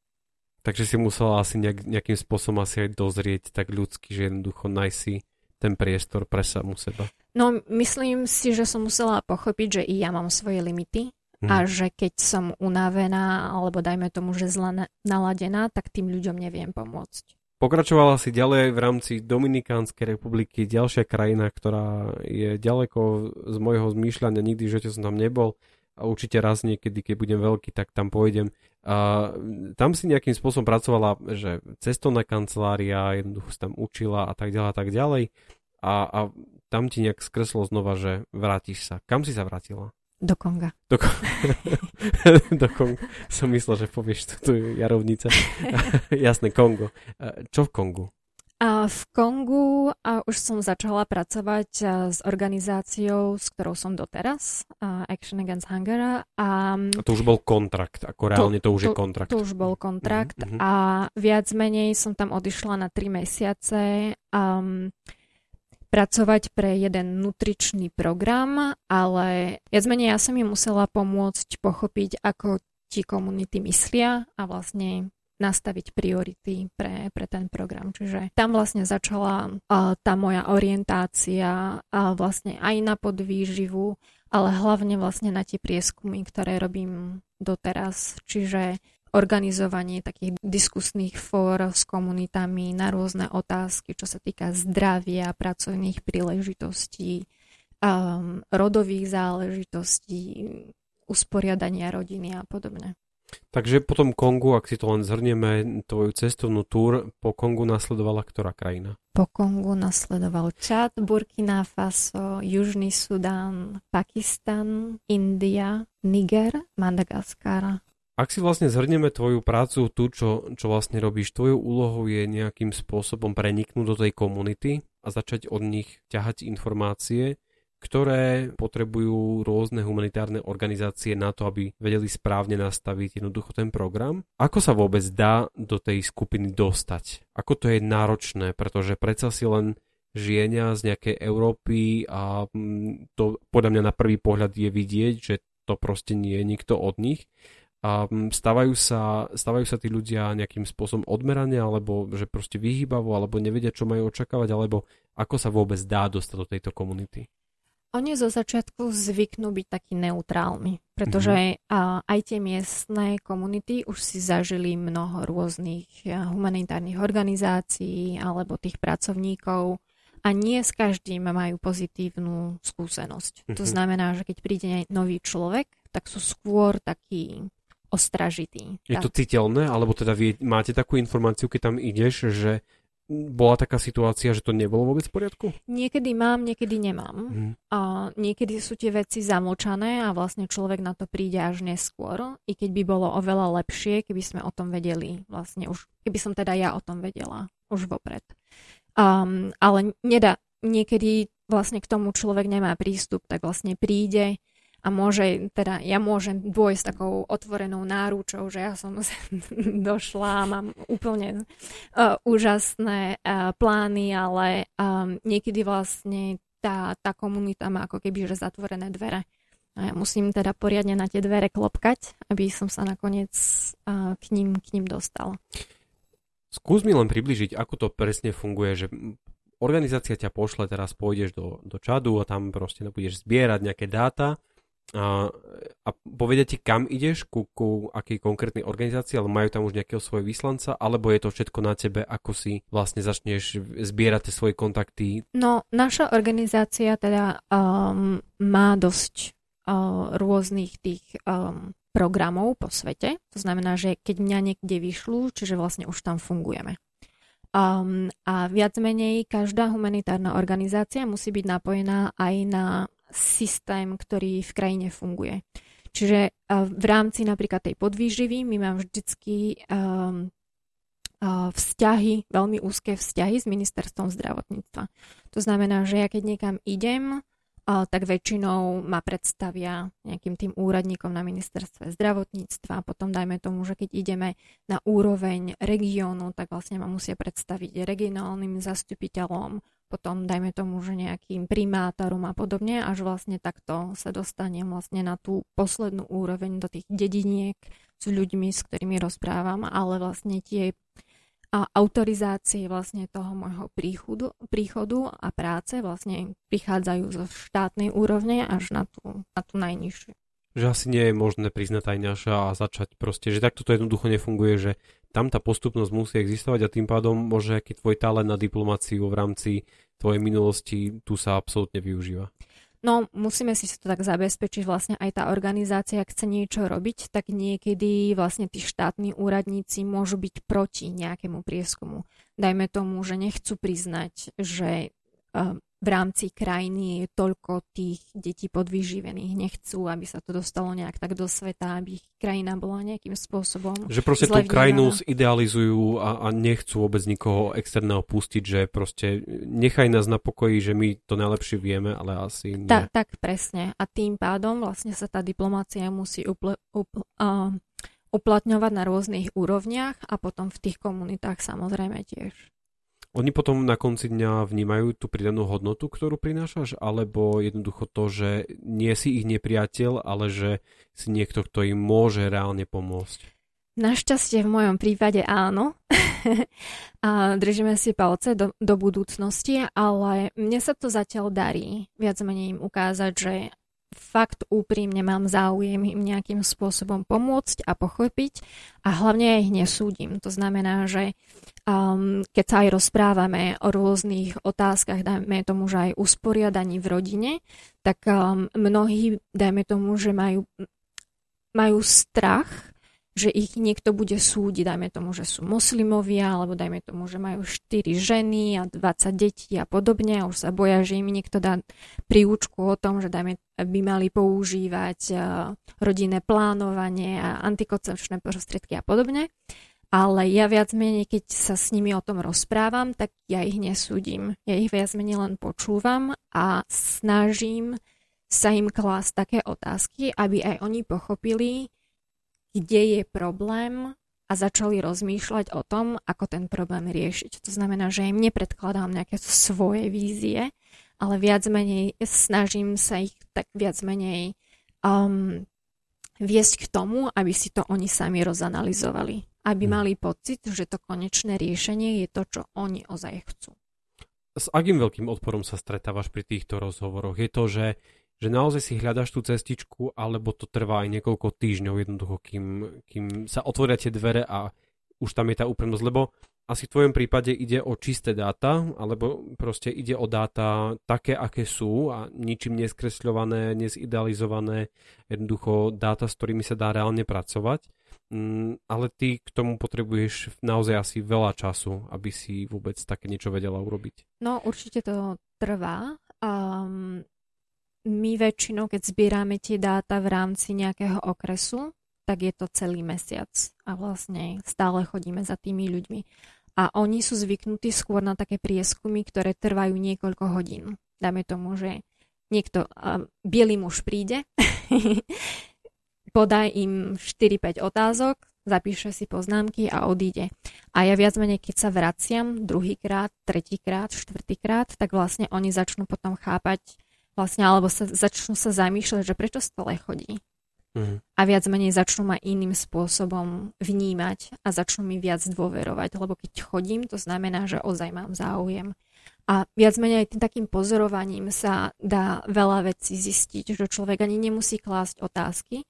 Takže si musela asi nejak, nejakým spôsobom asi aj dozrieť tak ľudsky, že jednoducho nájsť si ten priestor pre samu seba. No, myslím si, že som musela pochopiť, že i ja mám svoje limity Mm. A že keď som unavená, alebo dajme tomu, že zle naladená, tak tým ľuďom neviem pomôcť. Pokračovala si ďalej v rámci Dominikánskej republiky, ďalšia krajina, ktorá je ďaleko z môjho zmýšľania, nikdy živote som tam nebol a určite raz niekedy, keď budem veľký, tak tam pôjdem. A tam si nejakým spôsobom pracovala, že cestovná kancelária, jednoducho tam učila a tak ďalej a tak ďalej. a, a tam ti nejak skreslo znova, že vrátiš sa. Kam si sa vrátila? Do Konga. Do, Ko- do Konga. Som myslel, že povieš tu jarovnica. Jasné, Kongo. Čo v Kongu? A v Kongu a už som začala pracovať s organizáciou, s ktorou som doteraz, Action Against Hunger. A, a to už bol kontrakt, ako reálne to, to už to, je kontrakt. To už bol kontrakt mm-hmm. a viac menej som tam odišla na tri mesiace. Um, pracovať pre jeden nutričný program, ale viac menej ja som im musela pomôcť pochopiť, ako ti komunity myslia a vlastne nastaviť priority pre, pre ten program. Čiže tam vlastne začala uh, tá moja orientácia uh, vlastne aj na podvýživu, ale hlavne vlastne na tie prieskumy, ktoré robím doteraz. Čiže organizovanie takých diskusných fór s komunitami na rôzne otázky, čo sa týka zdravia, pracovných príležitostí, um, rodových záležitostí, usporiadania rodiny a podobne. Takže po tom Kongu, ak si to len zhrnieme, tvoju cestovnú túr, po Kongu nasledovala ktorá krajina? Po Kongu nasledoval Čad, Burkina Faso, Južný Sudán, Pakistan, India, Niger, Madagaskar. Ak si vlastne zhrnieme tvoju prácu, tu, čo, čo vlastne robíš, tvojou úlohou je nejakým spôsobom preniknúť do tej komunity a začať od nich ťahať informácie, ktoré potrebujú rôzne humanitárne organizácie na to, aby vedeli správne nastaviť jednoducho ten program. Ako sa vôbec dá do tej skupiny dostať? Ako to je náročné, pretože predsa si len žienia z nejakej Európy a mm, to podľa mňa na prvý pohľad je vidieť, že to proste nie je nikto od nich. A mm, stávajú sa, stávajú sa tí ľudia nejakým spôsobom odmerania, alebo že proste vyhýbavo, alebo nevedia, čo majú očakávať, alebo ako sa vôbec dá dostať do tejto komunity? Oni zo začiatku zvyknú byť takí neutrálni, pretože mm-hmm. aj tie miestne komunity už si zažili mnoho rôznych humanitárnych organizácií alebo tých pracovníkov a nie s každým majú pozitívnu skúsenosť. Mm-hmm. To mhm. znamená, že keď príde nový človek, tak sú skôr takí ostražití. Je to citeľné, alebo teda vie, máte takú informáciu, keď tam ideš, že bola taká situácia, že to nebolo vôbec v poriadku? Niekedy mám, niekedy nemám. Mm. A niekedy sú tie veci zamlčané a vlastne človek na to príde až neskôr, i keď by bolo oveľa lepšie, keby sme o tom vedeli vlastne už, keby som teda ja o tom vedela už vopred. Um, ale nedá, niekedy vlastne k tomu človek nemá prístup, tak vlastne príde, a môže, teda ja môžem dôjsť takou otvorenou náručou, že ja som došla a mám úplne uh, úžasné uh, plány, ale um, niekedy vlastne tá, tá komunita má ako keby že zatvorené dvere. A ja musím teda poriadne na tie dvere klopkať, aby som sa nakoniec uh, k, ním, k ním dostal. Skús mi len približiť, ako to presne funguje, že organizácia ťa pošle, teraz pôjdeš do, do čadu a tam proste budeš zbierať nejaké dáta a, a povedia ti, kam ideš, ku, ku akej konkrétnej organizácii, ale majú tam už nejakého svojho vyslanca, alebo je to všetko na tebe, ako si vlastne začneš zbierať tie svoje kontakty? No, naša organizácia teda um, má dosť uh, rôznych tých um, programov po svete. To znamená, že keď mňa niekde vyšľú, čiže vlastne už tam fungujeme. Um, a viac menej každá humanitárna organizácia musí byť napojená aj na systém, ktorý v krajine funguje. Čiže v rámci napríklad tej podvýživy my mám vždycky um, vzťahy, veľmi úzke vzťahy s ministerstvom zdravotníctva. To znamená, že ja keď niekam idem, tak väčšinou ma predstavia nejakým tým úradníkom na ministerstve zdravotníctva. Potom dajme tomu, že keď ideme na úroveň regiónu, tak vlastne ma musia predstaviť regionálnym zastupiteľom, potom dajme tomu, že nejakým primátorom a podobne, až vlastne takto sa dostanem vlastne na tú poslednú úroveň do tých dediniek s ľuďmi, s ktorými rozprávam, ale vlastne tie a autorizácie vlastne toho môjho príchodu, príchodu a práce vlastne prichádzajú zo štátnej úrovne až na tú, na tú najnižšiu. Že asi nie je možné priznať aj naša a začať proste, že takto to jednoducho nefunguje, že tam tá postupnosť musí existovať a tým pádom môže aký tvoj talent na diplomáciu v rámci tvojej minulosti tu sa absolútne využíva. No, musíme si to tak zabezpečiť, vlastne aj tá organizácia, ak chce niečo robiť, tak niekedy vlastne tí štátni úradníci môžu byť proti nejakému prieskumu. Dajme tomu, že nechcú priznať, že uh, v rámci krajiny je toľko tých detí podvyživených. Nechcú, aby sa to dostalo nejak tak do sveta, aby ich krajina bola nejakým spôsobom Že proste tú krajinu zidealizujú a, a nechcú vôbec nikoho externého pustiť, že proste nechaj nás na pokoji, že my to najlepšie vieme, ale asi nie. Ta, tak presne. A tým pádom vlastne sa tá diplomácia musí upl- upl- uh, uplatňovať na rôznych úrovniach a potom v tých komunitách samozrejme tiež. Oni potom na konci dňa vnímajú tú pridanú hodnotu, ktorú prinášaš, alebo jednoducho to, že nie si ich nepriateľ, ale že si niekto, kto im môže reálne pomôcť? Našťastie v mojom prípade áno. a držíme si palce do, do budúcnosti, ale mne sa to zatiaľ darí viac menej im ukázať, že fakt úprimne mám záujem im nejakým spôsobom pomôcť a pochopiť a hlavne ja ich nesúdim. To znamená, že um, keď sa aj rozprávame o rôznych otázkach, dajme tomu, že aj usporiadaní v rodine, tak um, mnohí, dajme tomu, že majú, majú strach že ich niekto bude súdiť, dajme tomu, že sú moslimovia, alebo dajme tomu, že majú 4 ženy a 20 detí a podobne a už sa boja, že im niekto dá príučku o tom, že dajme, by mali používať rodinné plánovanie a antikoncepčné prostriedky a podobne. Ale ja viac menej, keď sa s nimi o tom rozprávam, tak ja ich nesúdim. Ja ich viac menej len počúvam a snažím sa im klásť také otázky, aby aj oni pochopili, kde je problém a začali rozmýšľať o tom, ako ten problém riešiť. To znamená, že im nepredkladám nejaké svoje vízie, ale viac menej snažím sa ich tak viac menej um, viesť k tomu, aby si to oni sami rozanalizovali. Aby hmm. mali pocit, že to konečné riešenie je to, čo oni ozaj chcú. S akým veľkým odporom sa stretávaš pri týchto rozhovoroch? Je to, že že naozaj si hľadaš tú cestičku, alebo to trvá aj niekoľko týždňov jednoducho, kým, kým sa otvoria tie dvere a už tam je tá úprimnosť, lebo asi v tvojom prípade ide o čisté dáta, alebo proste ide o dáta také, aké sú a ničím neskresľované, nezidealizované, jednoducho dáta, s ktorými sa dá reálne pracovať. Mm, ale ty k tomu potrebuješ naozaj asi veľa času, aby si vôbec také niečo vedela urobiť. No určite to trvá. Um, my väčšinou, keď zbierame tie dáta v rámci nejakého okresu, tak je to celý mesiac a vlastne stále chodíme za tými ľuďmi. A oni sú zvyknutí skôr na také prieskumy, ktoré trvajú niekoľko hodín. Dáme tomu, že niekto, uh, bielý muž príde, podaj im 4-5 otázok, zapíše si poznámky a odíde. A ja viac menej, keď sa vraciam druhýkrát, tretíkrát, štvrtýkrát, tak vlastne oni začnú potom chápať, vlastne, alebo sa, začnú sa zamýšľať, že prečo stále chodí. Mm. A viac menej začnú ma iným spôsobom vnímať a začnú mi viac dôverovať, lebo keď chodím, to znamená, že ozaj mám záujem. A viac menej aj tým takým pozorovaním sa dá veľa vecí zistiť, že človek ani nemusí klásť otázky.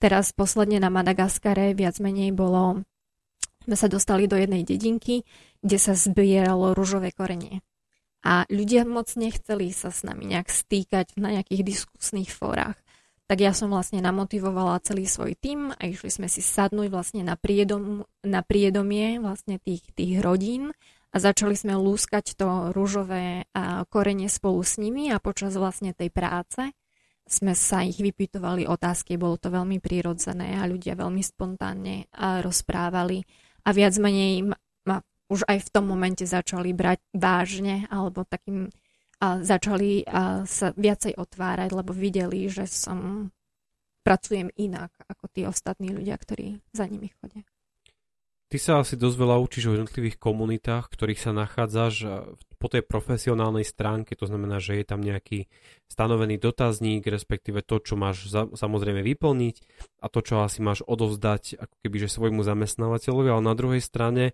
Teraz posledne na Madagaskare viac menej bolo, sme sa dostali do jednej dedinky, kde sa zbieralo rúžové korenie. A ľudia moc nechceli sa s nami nejak stýkať na nejakých diskusných fórach. Tak ja som vlastne namotivovala celý svoj tým a išli sme si sadnúť vlastne na, priedom, na priedomie vlastne tých, tých rodín a začali sme lúskať to rúžové korenie spolu s nimi a počas vlastne tej práce sme sa ich vypytovali otázky, bolo to veľmi prirodzené a ľudia veľmi spontánne rozprávali a viac menej ma už aj v tom momente začali brať vážne alebo takým a začali a sa viacej otvárať, lebo videli, že som pracujem inak ako tí ostatní ľudia, ktorí za nimi chodia. Ty sa asi dosť veľa učíš o jednotlivých komunitách, ktorých sa nachádzaš po tej profesionálnej stránke, to znamená, že je tam nejaký stanovený dotazník, respektíve to, čo máš za, samozrejme vyplniť a to, čo asi máš odovzdať ako keby svojmu zamestnávateľovi, ale na druhej strane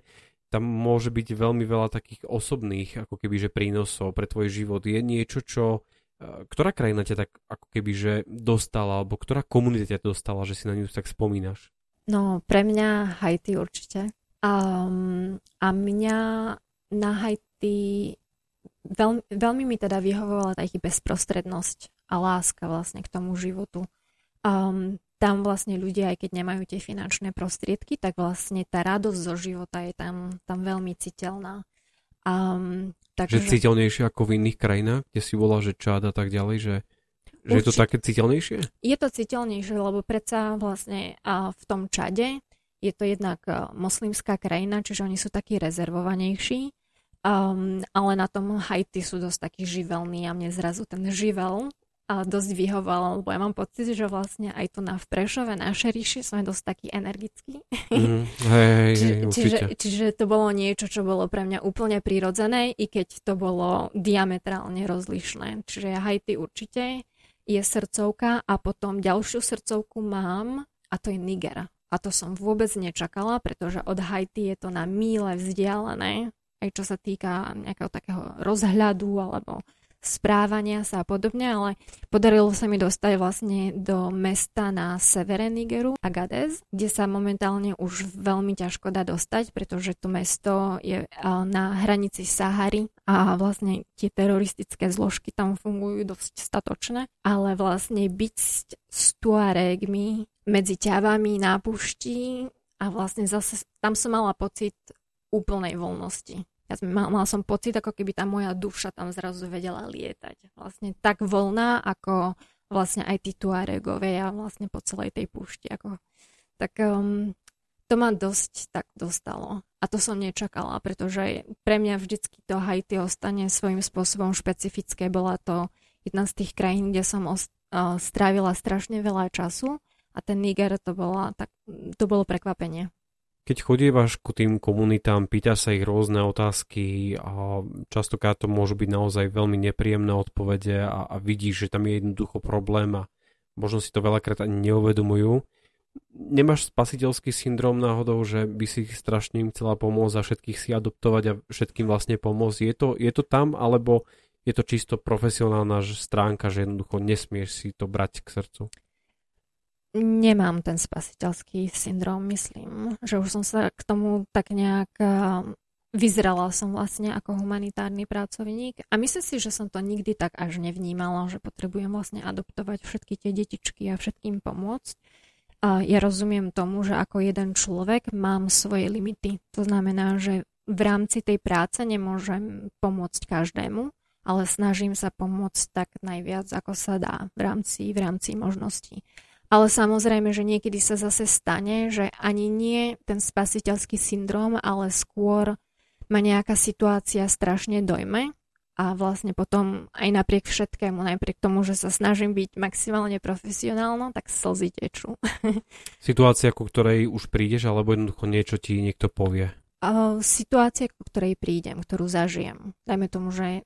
tam môže byť veľmi veľa takých osobných ako keby že prínosov pre tvoj život. Je niečo, čo e, ktorá krajina ťa tak ako keby že dostala, alebo ktorá komunita ťa dostala, že si na ňu tak spomínaš? No, pre mňa Haiti určite. Um, a mňa na Haiti veľmi, veľmi mi teda vyhovovala taký bezprostrednosť a láska vlastne k tomu životu. Um, tam vlastne ľudia, aj keď nemajú tie finančné prostriedky, tak vlastne tá radosť zo života je tam, tam veľmi citeľná. Um, Takže... Že citeľnejšie ako v iných krajinách, kde si bola, že čad a tak ďalej, že, že je to také citeľnejšie? Je to citeľnejšie, lebo predsa vlastne v tom čade je to jednak moslimská krajina, čiže oni sú takí rezervovanejší, um, ale na tom Haiti sú dosť takí živelní a mne zrazu ten živel dosť vyhoval, lebo ja mám pocit, že vlastne aj tu na v Prešove, na Šeriši sme dosť taký energický. Mm, hej, hej, hej, čiže, čiže to bolo niečo, čo bolo pre mňa úplne prirodzené, i keď to bolo diametrálne rozlišné. Čiže Haiti určite je srdcovka a potom ďalšiu srdcovku mám a to je Niger. A to som vôbec nečakala, pretože od Haiti je to na míle vzdialené, aj čo sa týka nejakého takého rozhľadu alebo správania sa a podobne, ale podarilo sa mi dostať vlastne do mesta na severe Nigeru, Agadez, kde sa momentálne už veľmi ťažko dá dostať, pretože to mesto je na hranici Sahary a vlastne tie teroristické zložky tam fungujú dosť statočné, ale vlastne byť s Tuaregmi medzi ťavami na pušti a vlastne zase tam som mala pocit úplnej voľnosti ja mal, mal som pocit, ako keby tá moja duša tam zrazu vedela lietať. Vlastne tak voľná, ako vlastne aj tí Tuaregovia vlastne po celej tej púšti. Ako, tak um, to ma dosť tak dostalo. A to som nečakala, pretože pre mňa vždycky to Haiti ostane svojím spôsobom špecifické. Bola to jedna z tých krajín, kde som ost- strávila strašne veľa času a ten Niger to, bola, tak, to bolo prekvapenie. Keď chodievaš ku tým komunitám, pýta sa ich rôzne otázky a častokrát to môžu byť naozaj veľmi nepríjemné odpovede a, a vidíš, že tam je jednoducho problém a možno si to veľakrát ani neuvedomujú. Nemáš spasiteľský syndrom náhodou, že by si strašne im chcela pomôcť a všetkých si adoptovať a všetkým vlastne pomôcť. Je to, je to tam, alebo je to čisto profesionálna stránka, že jednoducho nesmieš si to brať k srdcu? Nemám ten spasiteľský syndrom, myslím, že už som sa k tomu tak nejak vyzerala som vlastne ako humanitárny pracovník a myslím si, že som to nikdy tak až nevnímala, že potrebujem vlastne adoptovať všetky tie detičky a všetkým pomôcť. A ja rozumiem tomu, že ako jeden človek mám svoje limity. To znamená, že v rámci tej práce nemôžem pomôcť každému, ale snažím sa pomôcť tak najviac, ako sa dá v rámci, v rámci možností. Ale samozrejme, že niekedy sa zase stane, že ani nie ten spasiteľský syndrom, ale skôr ma nejaká situácia strašne dojme a vlastne potom aj napriek všetkému, napriek tomu, že sa snažím byť maximálne profesionálna, tak slzy tečú. Situácia, ku ktorej už prídeš, alebo jednoducho niečo ti niekto povie? Situácia, ku ktorej prídem, ktorú zažijem. Dajme tomu, že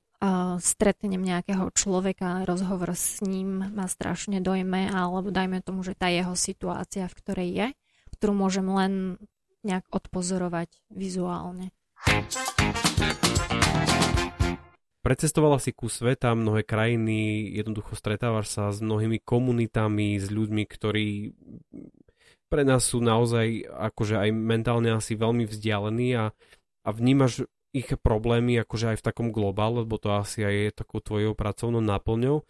stretnem nejakého človeka, rozhovor s ním ma strašne dojme, alebo dajme tomu, že tá jeho situácia, v ktorej je, ktorú môžem len nejak odpozorovať vizuálne. Precestovala si ku sveta, mnohé krajiny, jednoducho stretávaš sa s mnohými komunitami, s ľuďmi, ktorí pre nás sú naozaj akože aj mentálne asi veľmi vzdialení a, a vnímaš ich problémy akože aj v takom globále, lebo to asi aj je takou tvojou pracovnou náplňou.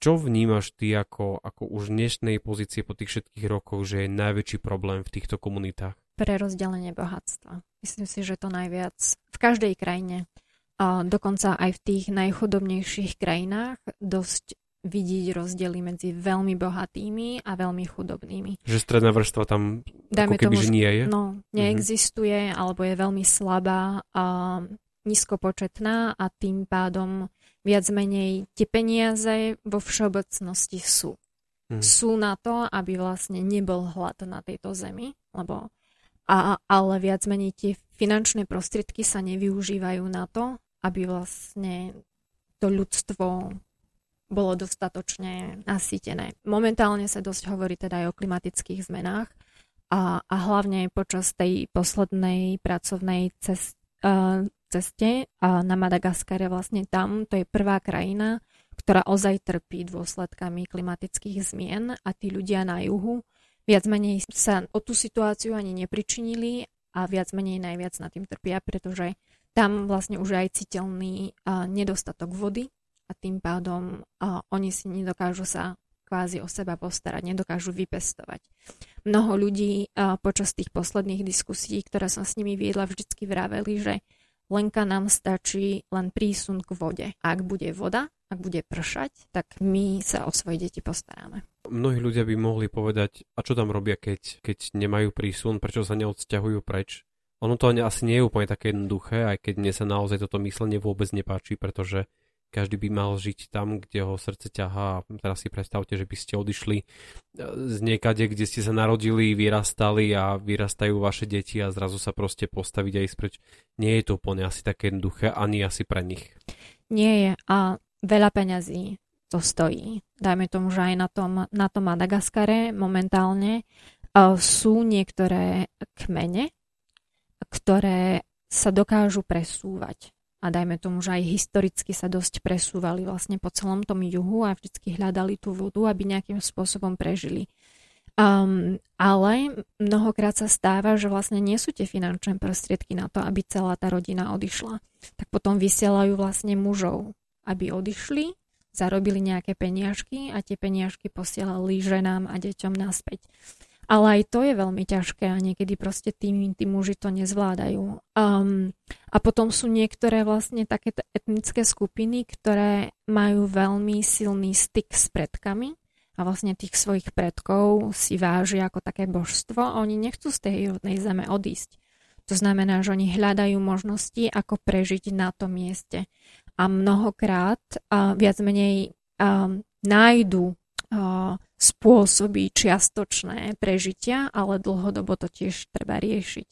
Čo vnímaš ty ako, ako už dnešnej pozície po tých všetkých rokoch, že je najväčší problém v týchto komunitách? Prerozdelenie bohatstva. Myslím si, že to najviac v každej krajine. A dokonca aj v tých najchudobnejších krajinách dosť vidieť rozdiely medzi veľmi bohatými a veľmi chudobnými. Že stredná vrstva tam Dajme ako keby, tomu, že nie je? No, neexistuje, mm-hmm. alebo je veľmi slabá a nízkopočetná a tým pádom viac menej tie peniaze vo všeobecnosti sú. Mm. Sú na to, aby vlastne nebol hlad na tejto zemi, lebo a, ale viac menej tie finančné prostriedky sa nevyužívajú na to, aby vlastne to ľudstvo bolo dostatočne nasýtené. Momentálne sa dosť hovorí teda aj o klimatických zmenách a, a hlavne počas tej poslednej pracovnej cest, uh, ceste uh, na Madagaskare vlastne tam, to je prvá krajina, ktorá ozaj trpí dôsledkami klimatických zmien a tí ľudia na juhu viac menej sa o tú situáciu ani nepričinili a viac menej najviac na tým trpia, pretože tam vlastne už je aj citeľný uh, nedostatok vody a tým pádom uh, oni si nedokážu sa kvázi o seba postarať, nedokážu vypestovať. Mnoho ľudí uh, počas tých posledných diskusí, ktoré som s nimi viedla, vždycky vraveli, že Lenka nám stačí len prísun k vode. Ak bude voda, ak bude pršať, tak my sa o svoje deti postaráme. Mnohí ľudia by mohli povedať, a čo tam robia, keď, keď nemajú prísun, prečo sa neodsťahujú preč. Ono to asi nie je úplne také jednoduché, aj keď mne sa naozaj toto myslenie vôbec nepáči, pretože každý by mal žiť tam, kde ho srdce ťahá. Teraz si predstavte, že by ste odišli e, z niekade, kde ste sa narodili, vyrastali a vyrastajú vaše deti a zrazu sa proste postaviť aj spreč. Nie je to úplne asi také jednoduché, ani asi pre nich. Nie je a veľa peňazí to stojí. Dajme tomu, že aj na tom, na tom Madagaskare momentálne uh, sú niektoré kmene, ktoré sa dokážu presúvať a dajme tomu, že aj historicky sa dosť presúvali vlastne po celom tom juhu a vždycky hľadali tú vodu, aby nejakým spôsobom prežili. Um, ale mnohokrát sa stáva, že vlastne nie sú tie finančné prostriedky na to, aby celá tá rodina odišla. Tak potom vysielajú vlastne mužov, aby odišli, zarobili nejaké peniažky a tie peniažky posielali ženám a deťom naspäť. Ale aj to je veľmi ťažké a niekedy proste tí, tí muži to nezvládajú. Um, a potom sú niektoré vlastne také etnické skupiny, ktoré majú veľmi silný styk s predkami a vlastne tých svojich predkov si vážia ako také božstvo a oni nechcú z tej rodnej zeme odísť. To znamená, že oni hľadajú možnosti, ako prežiť na tom mieste. A mnohokrát uh, viac menej um, nájdu spôsobí čiastočné prežitia, ale dlhodobo to tiež treba riešiť.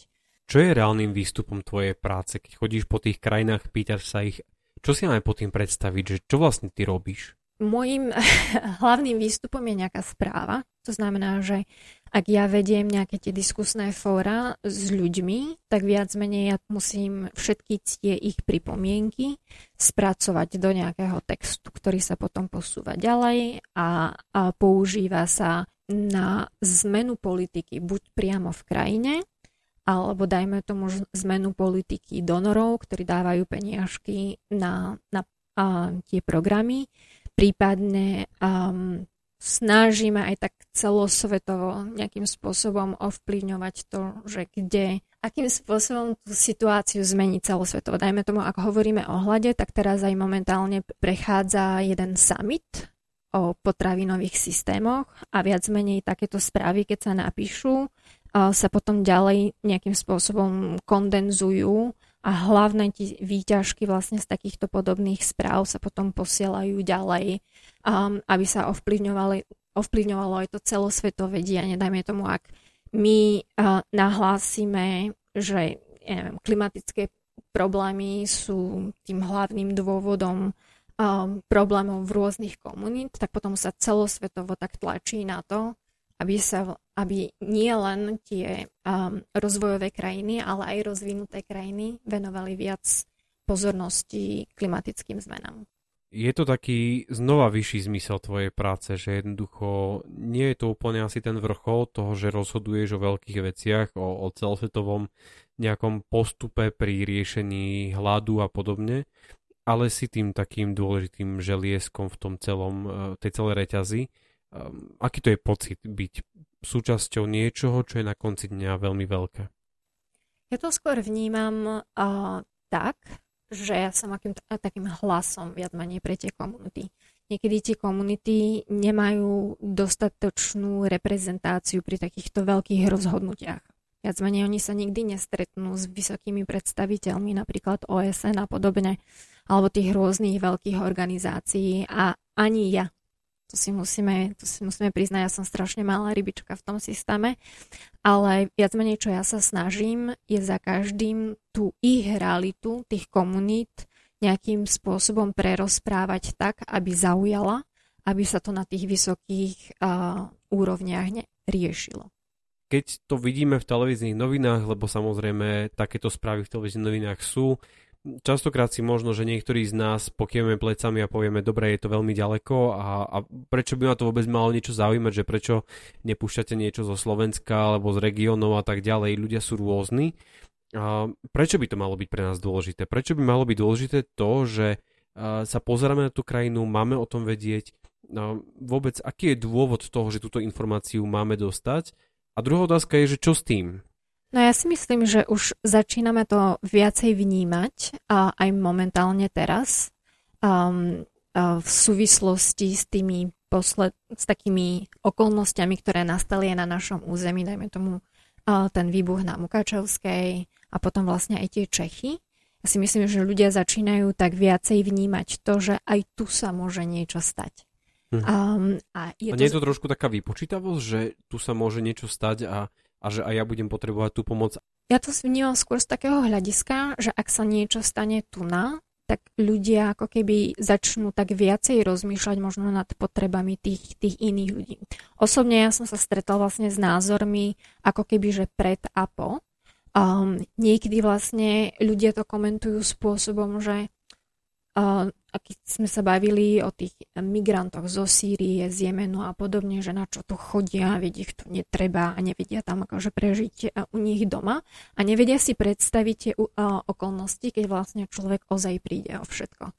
Čo je reálnym výstupom tvojej práce, keď chodíš po tých krajinách, pýtaš sa ich, čo si máme po tým predstaviť, že čo vlastne ty robíš? Mojím hlavným výstupom je nejaká správa. To znamená, že ak ja vediem nejaké tie diskusné fóra s ľuďmi, tak viac menej ja musím všetky tie ich pripomienky spracovať do nejakého textu, ktorý sa potom posúva ďalej a, a používa sa na zmenu politiky buď priamo v krajine, alebo dajme tomu zmenu politiky donorov, ktorí dávajú peniažky na, na a, tie programy, prípadne um, snažíme aj tak celosvetovo nejakým spôsobom ovplyvňovať to, že kde, akým spôsobom tú situáciu zmeniť celosvetovo. Dajme tomu, ak hovoríme o hlade, tak teraz aj momentálne prechádza jeden summit o potravinových systémoch a viac menej takéto správy, keď sa napíšu, sa potom ďalej nejakým spôsobom kondenzujú a hlavné výťažky vlastne z takýchto podobných správ sa potom posielajú ďalej, um, aby sa ovplyvňovalo aj to celosvetové dianie. Dajme tomu, ak my uh, nahlásime, že ja neviem, klimatické problémy sú tým hlavným dôvodom um, problémov v rôznych komunít, tak potom sa celosvetovo tak tlačí na to, aby, sa, aby nie len tie um, rozvojové krajiny, ale aj rozvinuté krajiny venovali viac pozornosti klimatickým zmenám. Je to taký znova vyšší zmysel tvojej práce, že jednoducho nie je to úplne asi ten vrchol toho, že rozhoduješ o veľkých veciach, o, o celosvetovom nejakom postupe pri riešení hladu a podobne, ale si tým takým dôležitým želieskom v tom celom, e, tej celej reťazi um, aký to je pocit byť súčasťou niečoho, čo je na konci dňa veľmi veľké? Ja to skôr vnímam uh, tak, že ja som akým, takým hlasom viac menej pre tie komunity. Niekedy tie komunity nemajú dostatočnú reprezentáciu pri takýchto veľkých rozhodnutiach. Viac menej oni sa nikdy nestretnú s vysokými predstaviteľmi, napríklad OSN a podobne, alebo tých rôznych veľkých organizácií a ani ja to si musíme, to si musíme priznať, ja som strašne malá rybička v tom systéme, ale viac menej, čo ja sa snažím, je za každým tú ich realitu tých komunít nejakým spôsobom prerozprávať tak, aby zaujala, aby sa to na tých vysokých uh, úrovniach riešilo. Keď to vidíme v televíznych novinách, lebo samozrejme takéto správy v televíznych novinách sú, častokrát si možno, že niektorí z nás pokieme plecami a povieme, dobre, je to veľmi ďaleko a, a prečo by ma to vôbec malo niečo zaujímať, že prečo nepúšťate niečo zo Slovenska alebo z regiónov a tak ďalej. Ľudia sú rôzni. A prečo by to malo byť pre nás dôležité? Prečo by malo byť dôležité to, že sa pozeráme na tú krajinu, máme o tom vedieť, vôbec aký je dôvod toho, že túto informáciu máme dostať? A druhá otázka je, že čo s tým? No ja si myslím, že už začíname to viacej vnímať a aj momentálne teraz um, v súvislosti s tými posled, s takými okolnostiami, ktoré nastali aj na našom území, dajme tomu ten výbuch na Mukačovskej a potom vlastne aj tie Čechy. Ja si myslím, že ľudia začínajú tak viacej vnímať to, že aj tu sa môže niečo stať. Hm. Um, a, je a nie to... je to trošku taká vypočítavosť, že tu sa môže niečo stať a, a že aj ja budem potrebovať tú pomoc? Ja to vnímam skôr z takého hľadiska, že ak sa niečo stane tu na, tak ľudia ako keby začnú tak viacej rozmýšľať možno nad potrebami tých, tých iných ľudí. Osobne ja som sa stretla vlastne s názormi ako keby, že pred a po. Um, niekedy vlastne ľudia to komentujú spôsobom, že keď sme sa bavili o tých migrantoch zo Sýrie, z Jemenu a podobne, že na čo tu chodia, veď ich tu netreba a nevedia tam akože prežiť e, u nich doma a nevedia si predstaviť tie okolnosti, keď vlastne človek ozaj príde o všetko.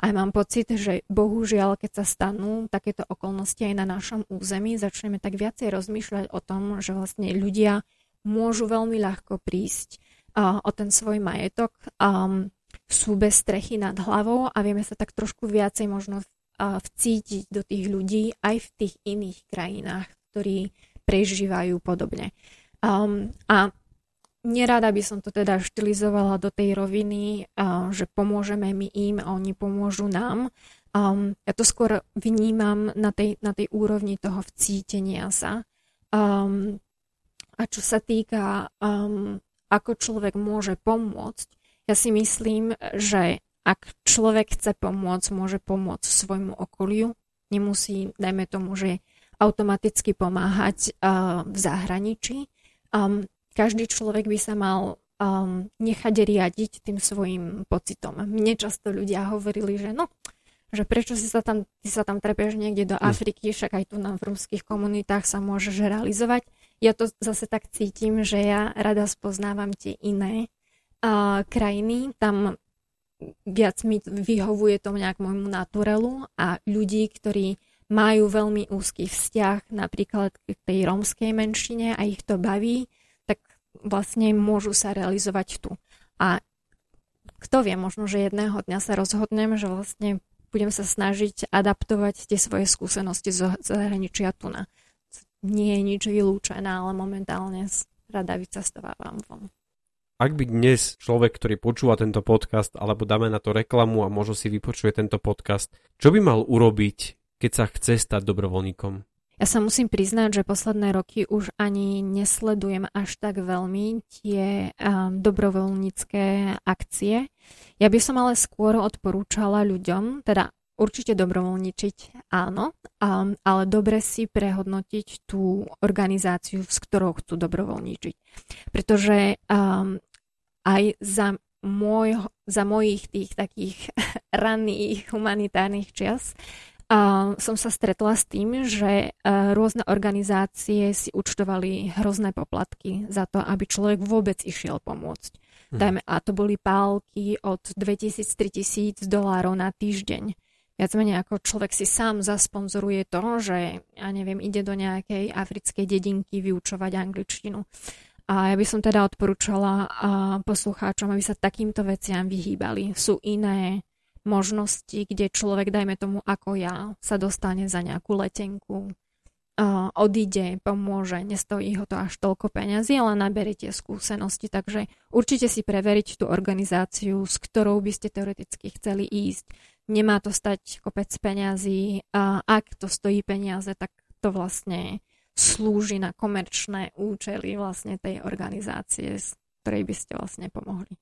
A mám pocit, že bohužiaľ, keď sa stanú takéto okolnosti aj na našom území, začneme tak viacej rozmýšľať o tom, že vlastne ľudia môžu veľmi ľahko prísť o ten svoj majetok. Um, sú bez strechy nad hlavou a vieme sa tak trošku viacej možno vcítiť do tých ľudí aj v tých iných krajinách, ktorí prežívajú podobne. Um, a nerada by som to teda štilizovala do tej roviny, uh, že pomôžeme my im a oni pomôžu nám. Um, ja to skôr vnímam na tej, na tej úrovni toho vcítenia sa. Um, a čo sa týka, um, ako človek môže pomôcť, ja si myslím, že ak človek chce pomôcť, môže pomôcť svojmu okoliu. Nemusí, dajme tomu, že automaticky pomáhať uh, v zahraničí. Um, každý človek by sa mal um, nechať riadiť tým svojim pocitom. Mne často ľudia hovorili, že no, že prečo si sa tam, ty sa tam trepeš niekde do hm. Afriky, však aj tu na v rumských komunitách sa môžeš realizovať. Ja to zase tak cítim, že ja rada spoznávam tie iné a, krajiny, tam viac mi vyhovuje to nejak môjmu naturelu a ľudí, ktorí majú veľmi úzky vzťah napríklad k tej rómskej menšine a ich to baví, tak vlastne môžu sa realizovať tu. A kto vie, možno, že jedného dňa sa rozhodnem, že vlastne budem sa snažiť adaptovať tie svoje skúsenosti z zahraničia tu na. Nie je nič vylúčené, ale momentálne rada vycestovávam von. Ak by dnes človek, ktorý počúva tento podcast, alebo dáme na to reklamu a možno si vypočuje tento podcast, čo by mal urobiť, keď sa chce stať dobrovoľníkom? Ja sa musím priznať, že posledné roky už ani nesledujem až tak veľmi tie um, dobrovoľnícke akcie. Ja by som ale skôr odporúčala ľuďom, teda určite dobrovoľničiť, áno, um, ale dobre si prehodnotiť tú organizáciu, s ktorou chcú dobrovoľničiť. Pretože um, aj za, môj, za mojich tých takých ranných humanitárnych čias uh, som sa stretla s tým, že uh, rôzne organizácie si účtovali hrozné poplatky za to, aby človek vôbec išiel pomôcť. Hmm. Dajme, a to boli pálky od 2000-3000 dolárov na týždeň. Viac menej ako človek si sám zasponzoruje to, že, ja neviem, ide do nejakej africkej dedinky vyučovať angličtinu. A ja by som teda odporúčala poslucháčom, aby sa takýmto veciam vyhýbali. Sú iné možnosti, kde človek, dajme tomu ako ja, sa dostane za nejakú letenku, odíde, pomôže, nestojí ho to až toľko peňazí, ale naberete skúsenosti, takže určite si preveriť tú organizáciu, s ktorou by ste teoreticky chceli ísť. Nemá to stať kopec peňazí ak to stojí peniaze, tak to vlastne slúži na komerčné účely vlastne tej organizácie, z ktorej by ste vlastne pomohli.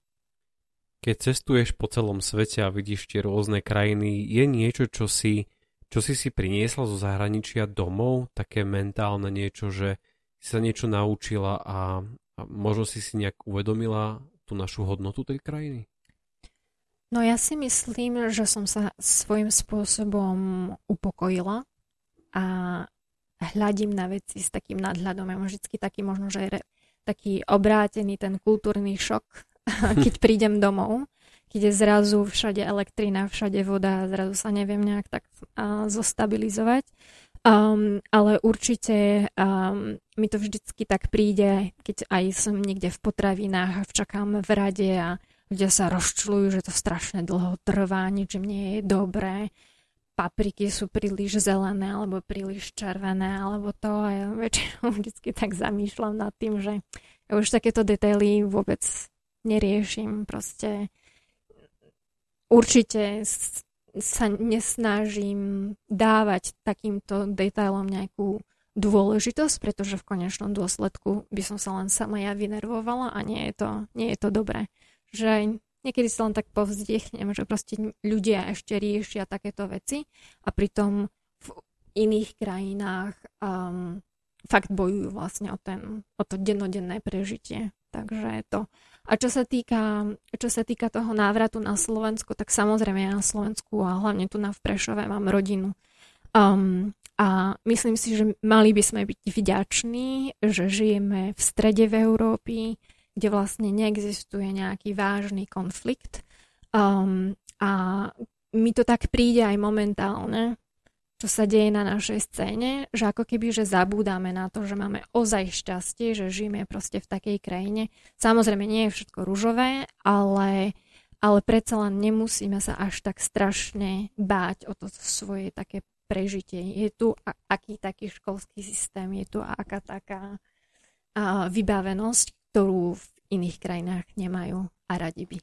Keď cestuješ po celom svete a vidíš tie rôzne krajiny, je niečo, čo si, čo si si priniesla zo zahraničia domov? Také mentálne niečo, že si sa niečo naučila a, a možno si si nejak uvedomila tú našu hodnotu tej krajiny? No ja si myslím, že som sa svojím spôsobom upokojila a hľadím na veci s takým nadhľadom. Ja mám vždy taký možno, že re, taký obrátený ten kultúrny šok, keď prídem domov, keď je zrazu všade elektrina, všade voda zrazu sa neviem nejak tak a, zostabilizovať. Um, ale určite um, mi to vždycky tak príde, keď aj som niekde v potravinách a čakám v rade a ľudia sa rozčulujú, že to strašne dlho trvá, nič im nie je dobré. Papriky sú príliš zelené alebo príliš červené alebo to a ja väčšinou vždycky tak zamýšľam nad tým, že ja už takéto detaily vôbec neriešim. Proste určite sa nesnažím dávať takýmto detailom nejakú dôležitosť, pretože v konečnom dôsledku by som sa len sama ja vynervovala a nie je to, nie je to dobré. Že niekedy sa len tak povzdiechnem, že proste ľudia ešte riešia takéto veci a pritom v iných krajinách um, fakt bojujú vlastne o, ten, o to dennodenné prežitie. Takže to. A čo sa týka, čo sa týka toho návratu na Slovensko, tak samozrejme ja na Slovensku a hlavne tu na v Prešove mám rodinu. Um, a myslím si, že mali by sme byť vďační, že žijeme v strede v Európy, kde vlastne neexistuje nejaký vážny konflikt. Um, a mi to tak príde aj momentálne, čo sa deje na našej scéne, že ako keby, že zabúdame na to, že máme ozaj šťastie, že žijeme proste v takej krajine. Samozrejme, nie je všetko ružové, ale, ale predsa len nemusíme sa až tak strašne báť o to svoje také prežitie. Je tu aký taký školský systém, je tu aká taká a, vybavenosť, ktorú v iných krajinách nemajú a radi by.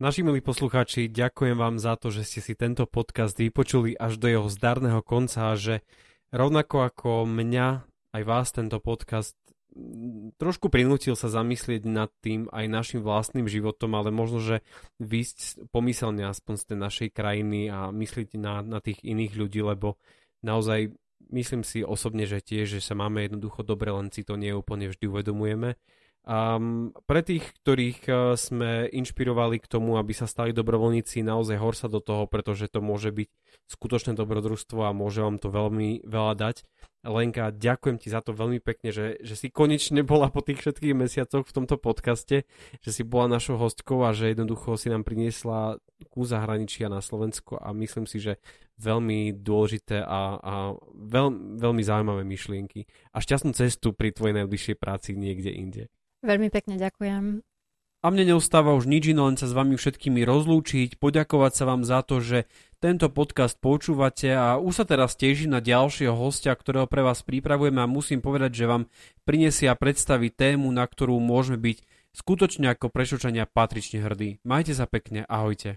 Naši milí poslucháči, ďakujem vám za to, že ste si tento podcast vypočuli až do jeho zdarného konca a že rovnako ako mňa, aj vás tento podcast trošku prinútil sa zamyslieť nad tým aj našim vlastným životom, ale možno, že vysť pomyselne aspoň z tej našej krajiny a myslieť na, na tých iných ľudí, lebo naozaj myslím si osobne, že tiež, že sa máme jednoducho dobre, len si to nie úplne vždy uvedomujeme Um, pre tých, ktorých uh, sme inšpirovali k tomu, aby sa stali dobrovoľníci, naozaj hor sa do toho, pretože to môže byť skutočné dobrodružstvo a môže vám to veľmi veľa dať. Lenka, ďakujem ti za to veľmi pekne, že, že si konečne bola po tých všetkých mesiacoch v tomto podcaste, že si bola našou hostkou a že jednoducho si nám priniesla ku zahraničia na Slovensko a myslím si, že veľmi dôležité a, a veľ, veľmi zaujímavé myšlienky a šťastnú cestu pri tvojej najbližšej práci niekde inde. Veľmi pekne ďakujem. A mne neustáva už nič iné, len sa s vami všetkými rozlúčiť, poďakovať sa vám za to, že tento podcast počúvate a už sa teraz teším na ďalšieho hostia, ktorého pre vás pripravujeme a musím povedať, že vám prinesie a predstaví tému, na ktorú môžeme byť skutočne ako prešočania patrične hrdí. Majte sa pekne, ahojte.